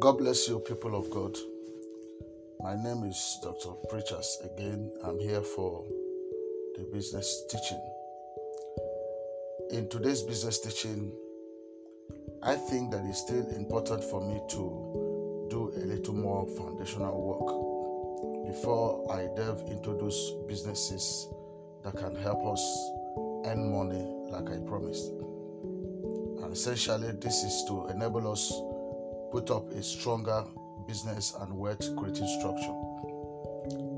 God bless you, people of God. My name is Dr. Preachers again. I'm here for the business teaching. In today's business teaching, I think that it's still important for me to do a little more foundational work before I delve into those businesses that can help us earn money like I promised. And essentially, this is to enable us put up a stronger business and wealth creating structure.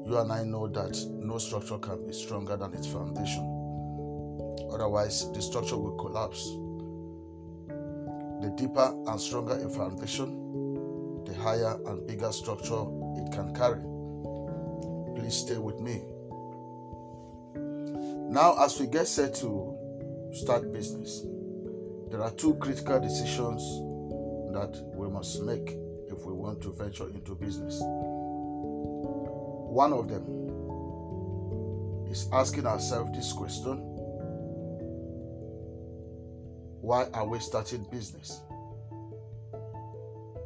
You and I know that no structure can be stronger than its foundation. Otherwise, the structure will collapse. The deeper and stronger a foundation, the higher and bigger structure it can carry. Please stay with me. Now, as we get set to start business, there are two critical decisions that we must make if we want to venture into business. One of them is asking ourselves this question Why are we starting business?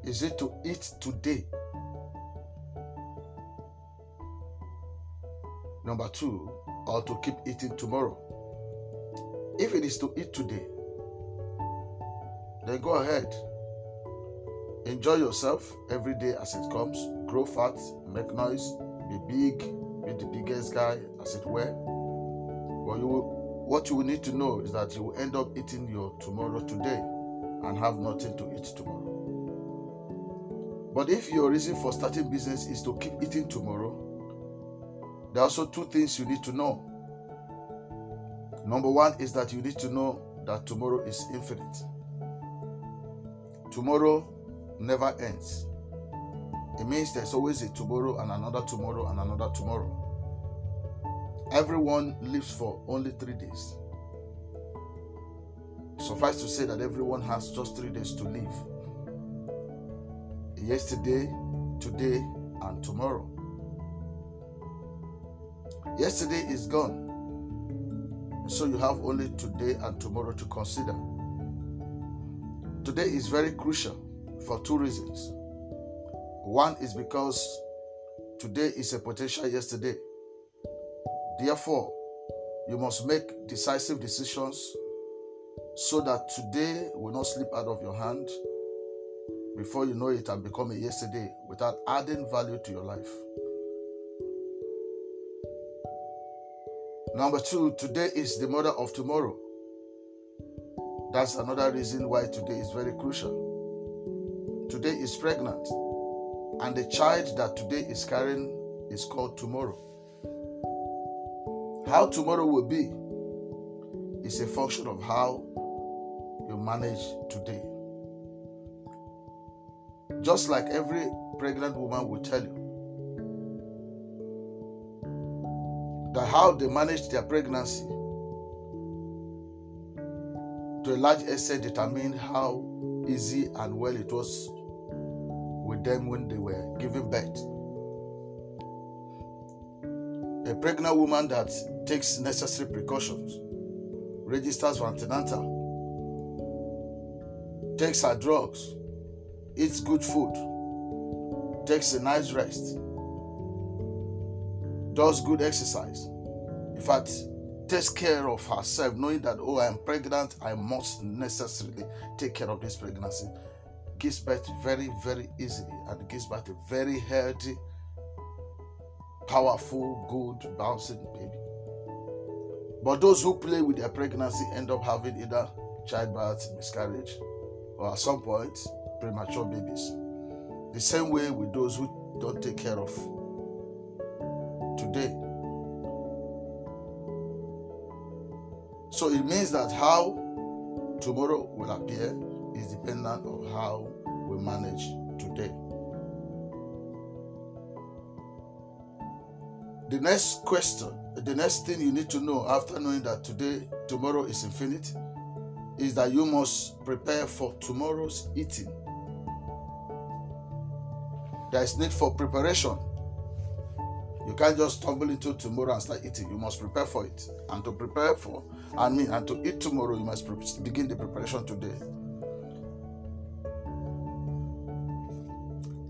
Is it to eat today? Number two, or to keep eating tomorrow? If it is to eat today, then go ahead Enjoy yourself every day as it comes. Grow fat, make noise, be big, be the biggest guy, as it were. But you will, what you will need to know is that you will end up eating your tomorrow today and have nothing to eat tomorrow. But if your reason for starting business is to keep eating tomorrow, there are also two things you need to know. Number one is that you need to know that tomorrow is infinite. Tomorrow never ends. It means there's always a tomorrow and another tomorrow and another tomorrow. Everyone lives for only three days. Suffice to say that everyone has just three days to live yesterday, today, and tomorrow. Yesterday is gone, so you have only today and tomorrow to consider. Today is very crucial for two reasons. One is because today is a potential yesterday. Therefore, you must make decisive decisions so that today will not slip out of your hand before you know it and become a yesterday without adding value to your life. Number two, today is the mother of tomorrow. That's another reason why today is very crucial today is pregnant, and the child that today is carrying is called tomorrow. How tomorrow will be is a function of how you manage today. Just like every pregnant woman will tell you, that how they managed their pregnancy to a large extent determined how easy and well it was with them when they were giving birth. A pregnant woman that takes necessary precautions, registers for antenatal, takes her drugs, eats good food, takes a nice rest, does good exercise. In fact, takes care of herself, knowing that, oh, I am pregnant, I must necessarily take care of this pregnancy gives birth very, very easily and gives birth a very healthy, powerful, good, bouncing baby. But those who play with their pregnancy end up having either childbirth, miscarriage, or at some point, premature babies. The same way with those who don't take care of today. So it means that how tomorrow will appear is dependent on how we manage today. The next question, the next thing you need to know after knowing that today, tomorrow is infinite, is that you must prepare for tomorrow's eating. There is need for preparation. You can't just stumble into tomorrow and start eating. You must prepare for it. And to prepare for, I mean, and to eat tomorrow, you must begin the preparation today.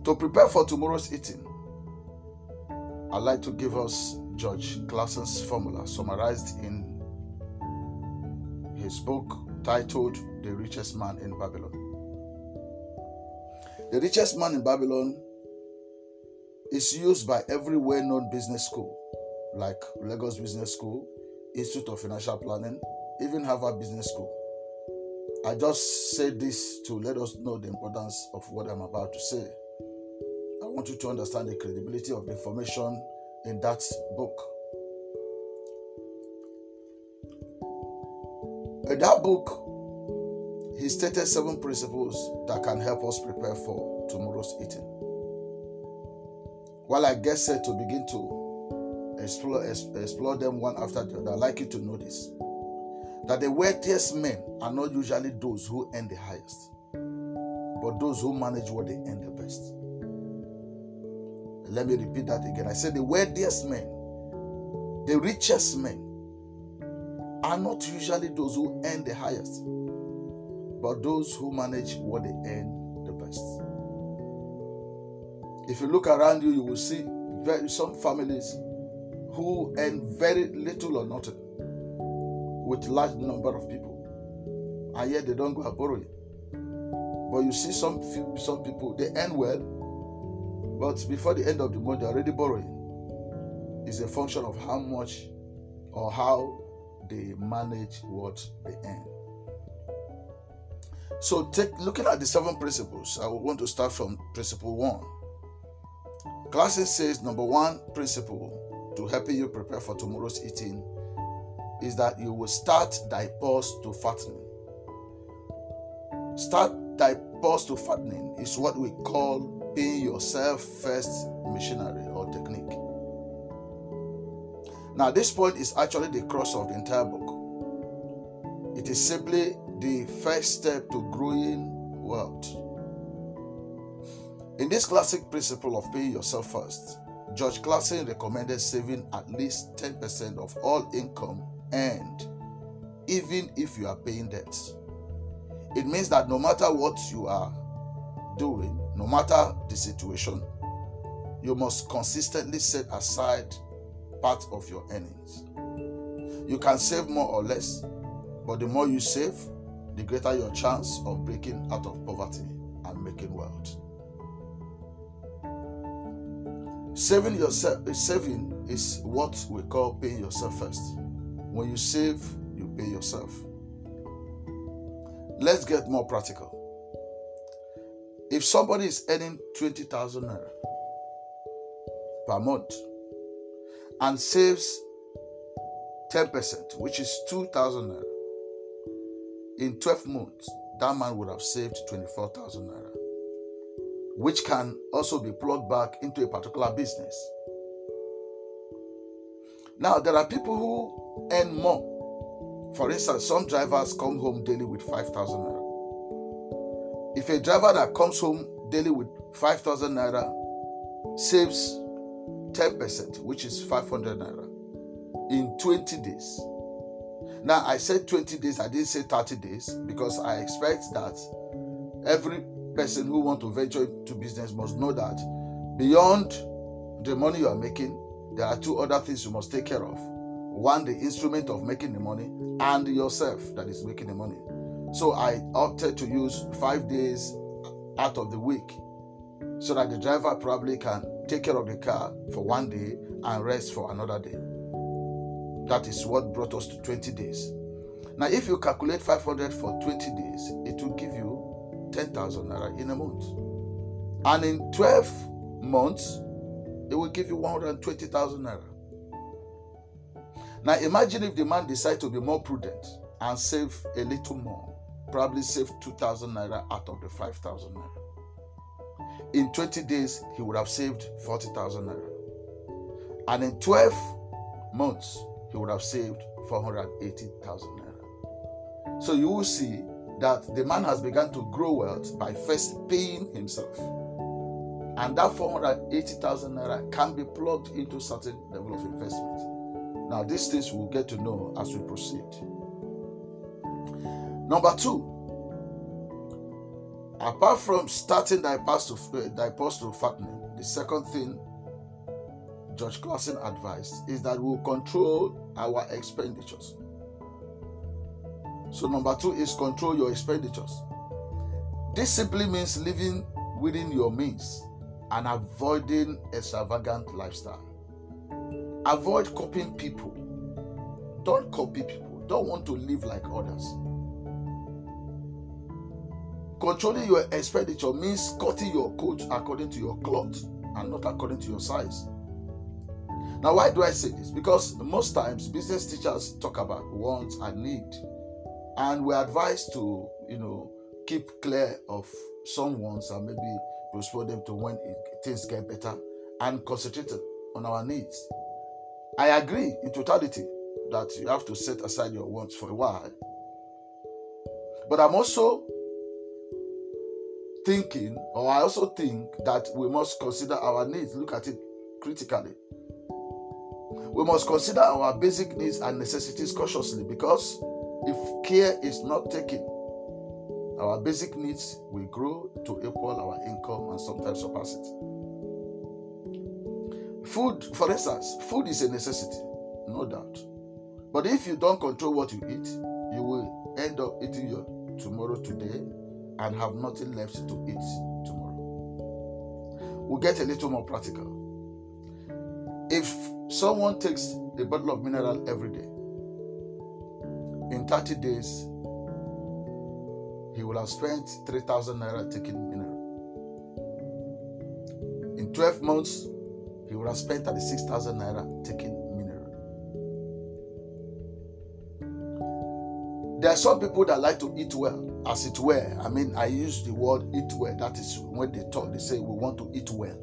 To prepare for tomorrow's eating, I'd like to give us George Clason's formula summarized in his book titled The Richest Man in Babylon. The richest man in Babylon is used by every well known business school, like Lagos Business School, Institute of Financial Planning, even Harvard Business School. I just say this to let us know the importance of what I'm about to say. Want you to understand the credibility of the information in that book. In that book, he stated seven principles that can help us prepare for tomorrow's eating. While I get set to begin to explore, explore them one after the other, I'd like you to notice that the wealthiest men are not usually those who earn the highest, but those who manage what they earn the best. Let me repeat that again. I said the wealthiest men, the richest men, are not usually those who earn the highest, but those who manage what they earn the best. If you look around you, you will see very, some families who earn very little or nothing with large number of people, and yet they don't go and. But you see some some people they earn well, but before the end of the month they're already borrowing. It's a function of how much or how they manage what they earn. So take looking at the seven principles, I want to start from principle one. Clason says number one principle to help you prepare for tomorrow's eating is that you will start thy purse to fattening. Start thy purse to fattening is what we call being yourself first missionary or technique. Now, this point is actually the cross of the entire book. It is simply the first step to growing wealth. In this classic principle of paying yourself first, George Clason recommended saving at least 10% of all income earned, even if you are paying debts. It means that no matter what you are doing, no matter the situation, you must consistently set aside part of your earnings. You can save more or less, but the more you save, the greater your chance of breaking out of poverty and making wealth. Saving yourself, eh, saving is what we call paying yourself first. When you save, you pay yourself. Let's get more practical. If somebody is earning 20,000 naira per month and saves 10%, which is 2,000 naira, in 12 months, that man would have saved 24,000 naira, which can also be plugged back into a particular business. Now, there are people who earn more. For instance, some drivers come home daily with 5,000 naira. If a driver that comes home daily with 5,000 naira saves 10%, which is 500 naira, in 20 days, now, I said 20 days, I didn't say 30 days because I expect that every person who want to venture into business must know that beyond the money you are making, there are two other things you must take care of. One, the instrument of making the money, and yourself that is making the money. So I opted to use five days out of the week so that the driver probably can take care of the car for one day and rest for another day. That is what brought us to 20 days. Now, if you calculate 500 for 20 days, it will give you 10,000 naira in a month. And in 12 months, it will give you 120,000 naira. Now, imagine if the man decides to be more prudent and save a little more, probably save 2,000 naira out of the 5,000 naira. In 20 days, he would have saved 40,000 naira. And in 12 months, he would have saved 480,000 naira. So you will see that the man has begun to grow wealth by first paying himself. And that 480,000 naira can be plugged into certain level of investment. Now, these things we'll get to know as we proceed. Number two, Apart from starting path to uh, to fattening, the second thing George Clason advised is that we'll control our expenditures. So, number two is control your expenditures. This simply means living within your means and avoiding extravagant lifestyle. Avoid copying people. Don't copy people. Don't want to live like others. Controlling your expenditure means cutting your coat according to your cloth and not according to your size. Now, why do I say this? Because most times business teachers talk about wants and need, and we're advised to, you know, keep clear of some wants and maybe postpone them to when it, things get better and concentrate on our needs. I agree in totality that you have to set aside your wants for a while, but I'm also thinking, or I also think that we must consider our needs, look at it critically. We must consider our basic needs and necessities cautiously because if care is not taken, our basic needs will grow to equal our income and sometimes surpass it. Food, for instance, food is a necessity, no doubt. But if you don't control what you eat, you will end up eating your tomorrow today and have nothing left to eat tomorrow. We'll get a little more practical. If someone takes a bottle of mineral every day, in 30 days, he will have spent 3,000 naira taking mineral. In 12 months, he will have spent 36,000 naira taking mineral. There are some people that like to eat well, as it were. I mean, I use the word eat well. That is when they talk, they say we want to eat well.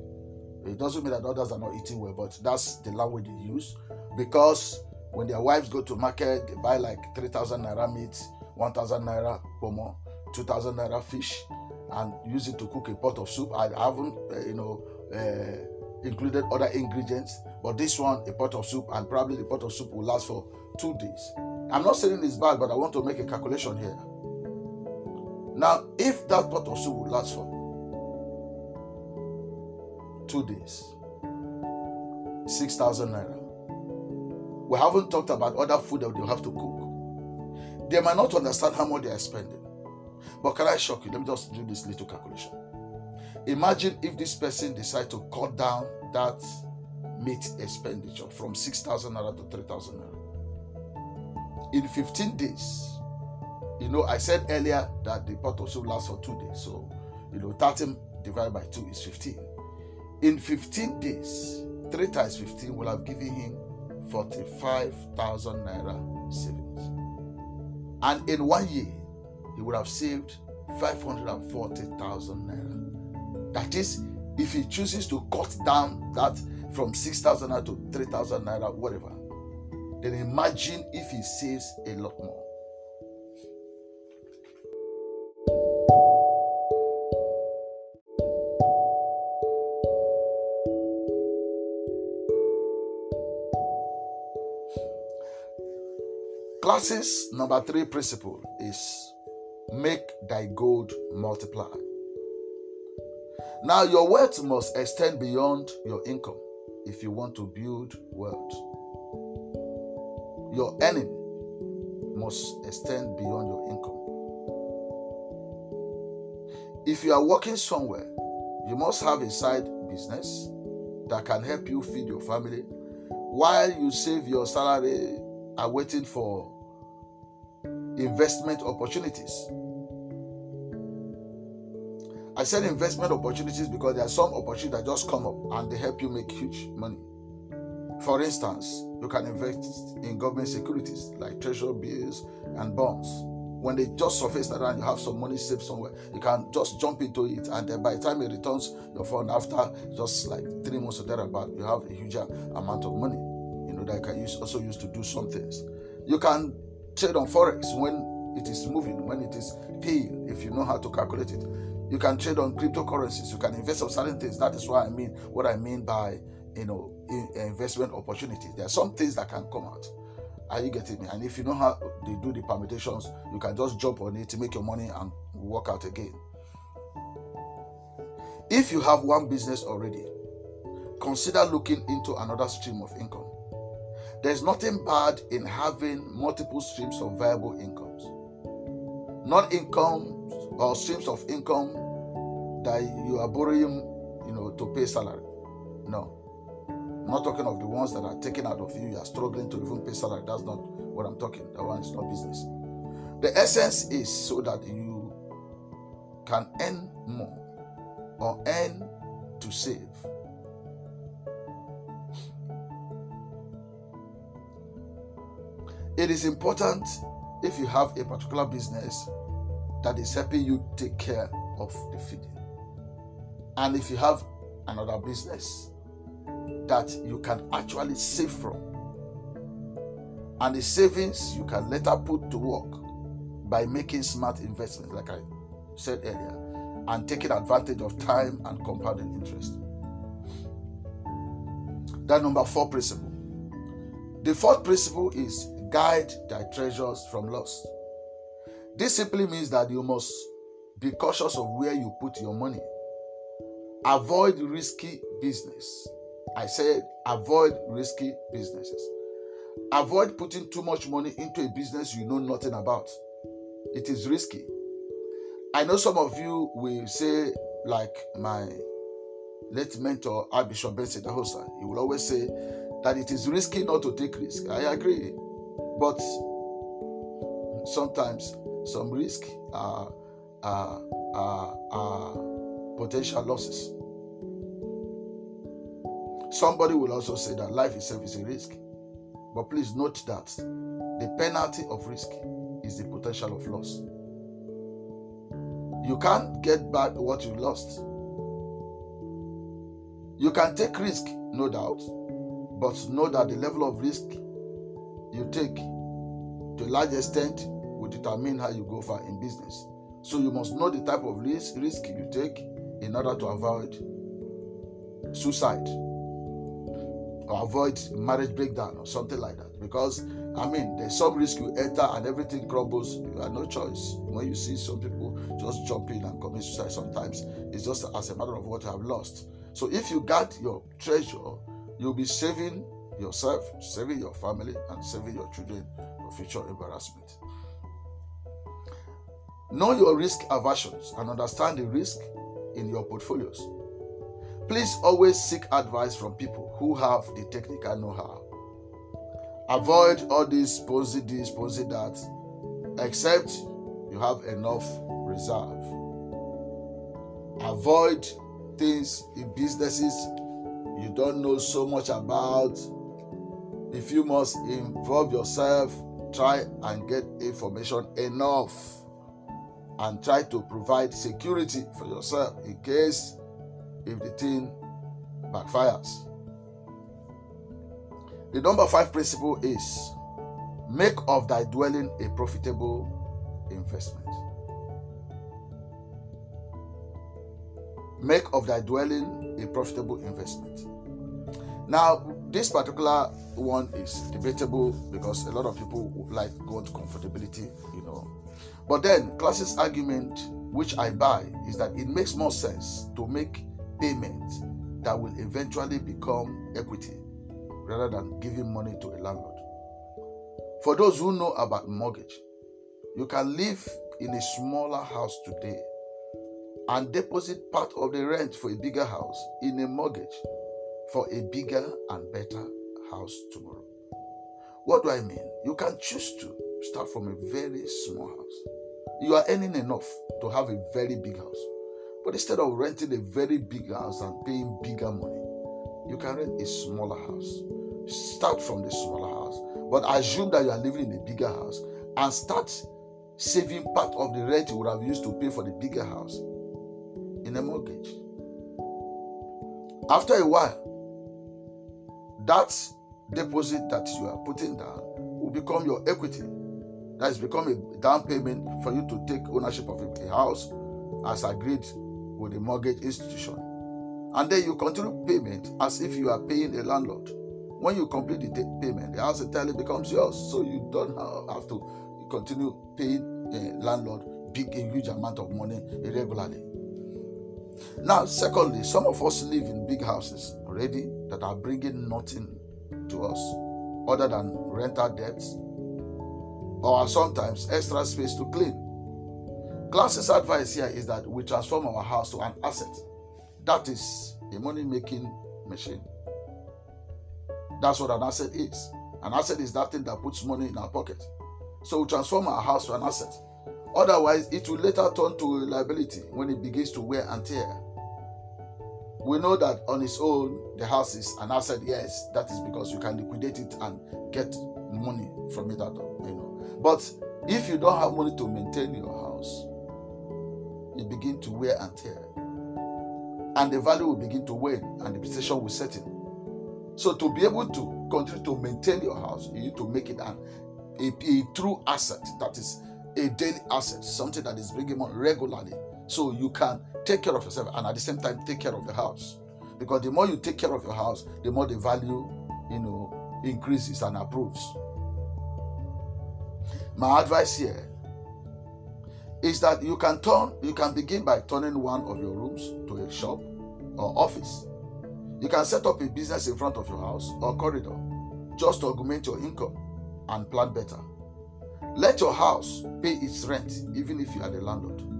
It doesn't mean that others are not eating well, but that's the language they use. Because when their wives go to market, they buy like 3,000 naira meat, 1,000 naira pomo, 2,000 naira fish, and use it to cook a pot of soup. I haven't, uh, you know, uh, included other ingredients, but this one, a pot of soup, and probably the pot of soup will last for two days. I'm not saying it's bad, but I want to make a calculation here. Now, if that pot of soup will last for two days, 6,000 naira. We haven't talked about other food that they have to cook. They might not understand how much they are spending. But can I shock you? Let me just do this little calculation. Imagine if this person decide to cut down that meat expenditure from 6,000 naira to 3,000 naira. In 15 days, you know, I said earlier that the pot soup lasts for two days. So, you know, 30 divided by 2 is 15. In 15 days, 3 times 15 will have given him 45,000 naira savings. And in one year, he would have saved 540,000 naira. That is, if he chooses to cut down that from 6,000 naira to 3,000 naira, whatever, then imagine if he saves a lot more. Clason's number three principle is make thy gold multiply. Now, your wealth must extend beyond your income if you want to build wealth. Your earning must extend beyond your income. If you are working somewhere, you must have a side business that can help you feed your family while you save your salary are waiting for investment opportunities. I said investment opportunities because there are some opportunities that just come up and they help you make huge money. For instance, you can invest in government securities like treasury bills and bonds. When they just surface around, you have some money saved somewhere. You can just jump into it, and then by the time it returns your fund after just like three months or thereabout, you have a huge amount of money know that you can use also use to do some things. You can trade on forex when it is moving, when it is paying, if you know how to calculate it. You can trade on cryptocurrencies. You can invest on certain things. That is what I mean. What I mean by you know eh, investment opportunities. There are some things that can come out. Are you getting me? And if you know how they do the permutations, you can just jump on it to make your money and work out again. If you have one business already, consider looking into another stream of income. There's nothing bad in having multiple streams of viable incomes. Not incomes or streams of income that you are borrowing, you know, to pay salary. No. I'm not talking of the ones that are taken out of you, you are struggling to even pay salary. That's not what I'm talking. That one is not business. The essence is so that you can earn more or earn to save. It is important if you have a particular business that is helping you take care of the feeding. And if you have another business that you can actually save from, and the savings you can later put to work by making smart investments, like I said earlier, and taking advantage of time and compounding interest. That number four principle. The fourth principle is guide thy treasures from loss. This simply means that you must be cautious of where you put your money. Avoid risky business. I said avoid risky businesses. Avoid putting too much money into a business you know nothing about. It is risky. I know some of you will say, like my late mentor, Archbishop Benson Idahosa, he will always say that it is risky not to take risk. I agree. But sometimes some risk are, are, are, are potential losses. Somebody will also say that life itself is a risk. But please note that the penalty of risk is the potential of loss. You can't get back what you lost. You can take risk, no doubt, but know that the level of risk you take to a large extent will determine how you go far in business. So you must know the type of risk, risk you take in order to avoid suicide or avoid marriage breakdown or something like that. Because I mean, there's some risk you enter and everything crumbles. You have no choice. When you see some people just jump in and commit suicide, sometimes it's just as a matter of what you have lost. So if you got your treasure, you'll be saving yourself, saving your family, and saving your children future embarrassment. Know your risk aversions and understand the risk in your portfolios. Please always seek advice from people who have the technical know how. Avoid all this Ponzi this, Ponzi that, except you have enough reserve. Avoid things in businesses you don't know so much about. If you must involve yourself, try and get information enough and try to provide security for yourself in case if the thing backfires. The number five principle is make of thy dwelling a profitable investment. Make of thy dwelling a profitable investment. Now, this particular one is debatable because a lot of people like going to comfortability, you know. But then, Clason's argument, which I buy, is that it makes more sense to make payments that will eventually become equity rather than giving money to a landlord. For those who know about mortgage, you can live in a smaller house today and deposit part of the rent for a bigger house in a mortgage for a bigger and better house tomorrow. What do I mean? You can choose to start from a very small house. You are earning enough to have a very big house. But instead of renting a very big house and paying bigger money, you can rent a smaller house. Start from the smaller house, but assume that you are living in a bigger house and start saving part of the rent you would have used to pay for the bigger house in a mortgage. After a while, that deposit that you are putting down will become your equity. That has become a down payment for you to take ownership of a house as agreed with the mortgage institution. And then you continue payment as if you are paying a landlord. When you complete the t- payment, the house entirely becomes yours. So you don't have to continue paying a landlord big, a huge amount of money irregularly. Now, secondly, some of us live in big houses already that are bringing nothing to us other than rental debts or sometimes extra space to clean. Clason's advice here is that we transform our house to an asset. That is a money making machine. That's what an asset is. An asset is that thing that puts money in our pocket. So we transform our house to an asset. Otherwise, it will later turn to a liability when it begins to wear and tear. We know that on its own, the house is an asset. Yes, that is because you can liquidate it and get money from it. Out you know, but if you don't have money to maintain your house, it begin to wear and tear, and the value will begin to wane, and the depreciation will set in. So to be able to continue to maintain your house, you need to make it an a, a true asset that is a daily asset, something that is bringing money regularly, so you can take care of yourself and at the same time take care of the house. Because the more you take care of your house, the more the value, you know, increases and improves. My advice here is that you can turn, you can begin by turning one of your rooms to a shop or office. You can set up a business in front of your house or corridor just to augment your income and plan better. Let your house pay its rent even if you are the landlord.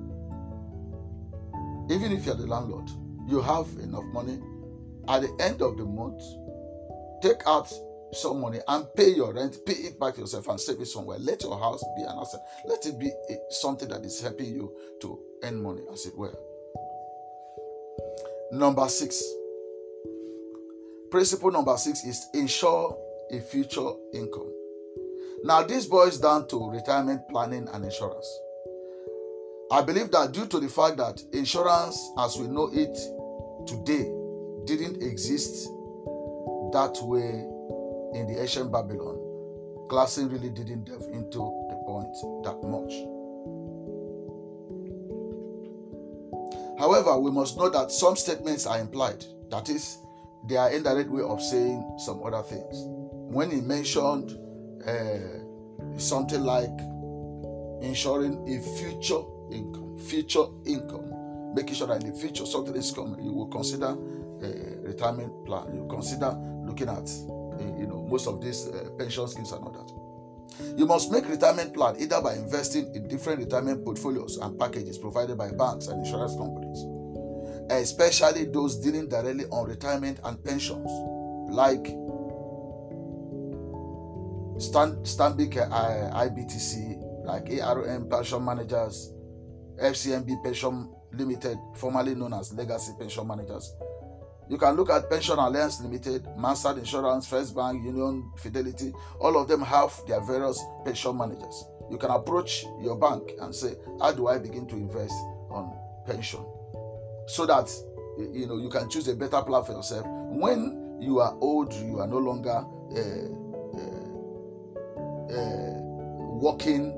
Even if you are the landlord, you have enough money. At the end of the month, take out some money and pay your rent, pay it back yourself and save it somewhere. Let your house be an asset. Let it be a, something that is helping you to earn money, as it were. Number six. Principle number six is ensure a future income. Now, this boils down to retirement planning and insurance. I believe that due to the fact that insurance as we know it today didn't exist that way in the ancient Babylon, Clason really didn't delve into the point that much. However, we must know that some statements are implied. That is, they are indirect way of saying some other things. When he mentioned uh, something like ensuring a future income, future income, making sure that in the future something is coming, you will consider a retirement plan. You consider looking at uh, you know most of these uh, pension schemes and all that. You must make retirement plan either by investing in different retirement portfolios and packages provided by banks and insurance companies, especially those dealing directly on retirement and pensions, like Stan, Stanbic uh, IBTC, like ARM Pension Managers, FCMB Pension Limited, formerly known as Legacy Pension Managers. You can look at Pension Alliance Limited, Mansard Insurance, First Bank, Union, Fidelity. All of them have their various pension managers. You can approach your bank and say, "How do I begin to invest on pension?" So that you know you can choose a better plan for yourself. When you are old, you are no longer uh, uh, uh, working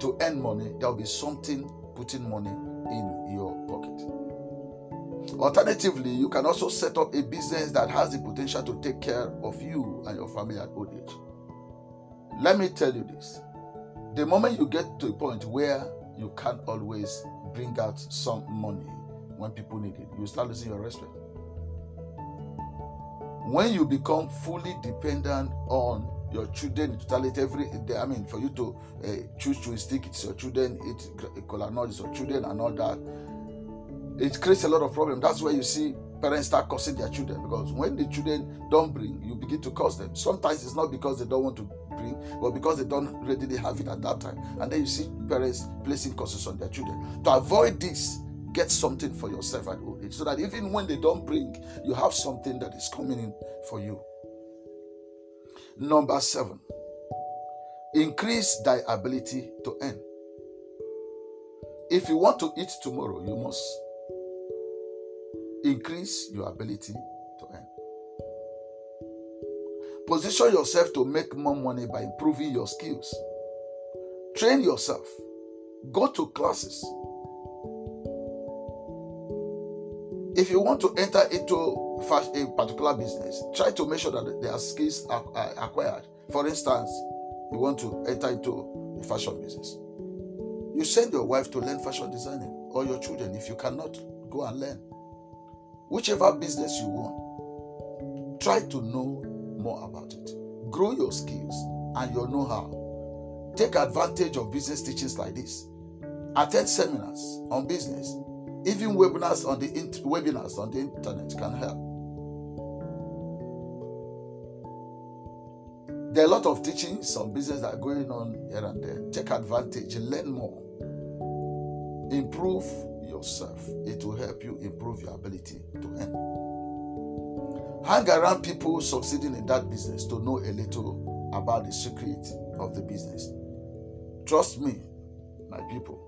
to earn money. There will be something putting money in your pocket. Alternatively, you can also set up a business that has the potential to take care of you and your family at old age. Let me tell you this the moment you get to a point where you can't always bring out some money when people need it, you start losing your respect. When you become fully dependent on your children in totality every day, I mean, for you to uh, choose to stick it's your children, eat cola nuts, your children, and all that it creates a lot of problem. That's where you see parents start cursing their children because when the children don't bring, you begin to curse them. Sometimes it's not because they don't want to bring, but because they don't readily have it at that time. And then you see parents placing curses on their children. To avoid this, get something for yourself at old age so that even when they don't bring, you have something that is coming in for you. Number seven, increase thy ability to earn. If you want to eat tomorrow, you must increase your ability to earn. Position yourself to make more money by improving your skills. Train yourself. Go to classes. If you want to enter into a particular business, try to make sure that their skills are uh, acquired. For instance, you want to enter into a fashion business. You send your wife to learn fashion designing or your children if you cannot go and learn whichever business you want, try to know more about it. Grow your skills and your know how. Take advantage of business teachings like this. Attend seminars on business. Even webinars on the int- webinars on the internet can help. There are a lot of teachings on business that are going on here and there. Take advantage, learn more, improve yourself. It will help you improve your ability to earn. Hang around people succeeding in that business to know a little about the secret of the business. Trust me, my people.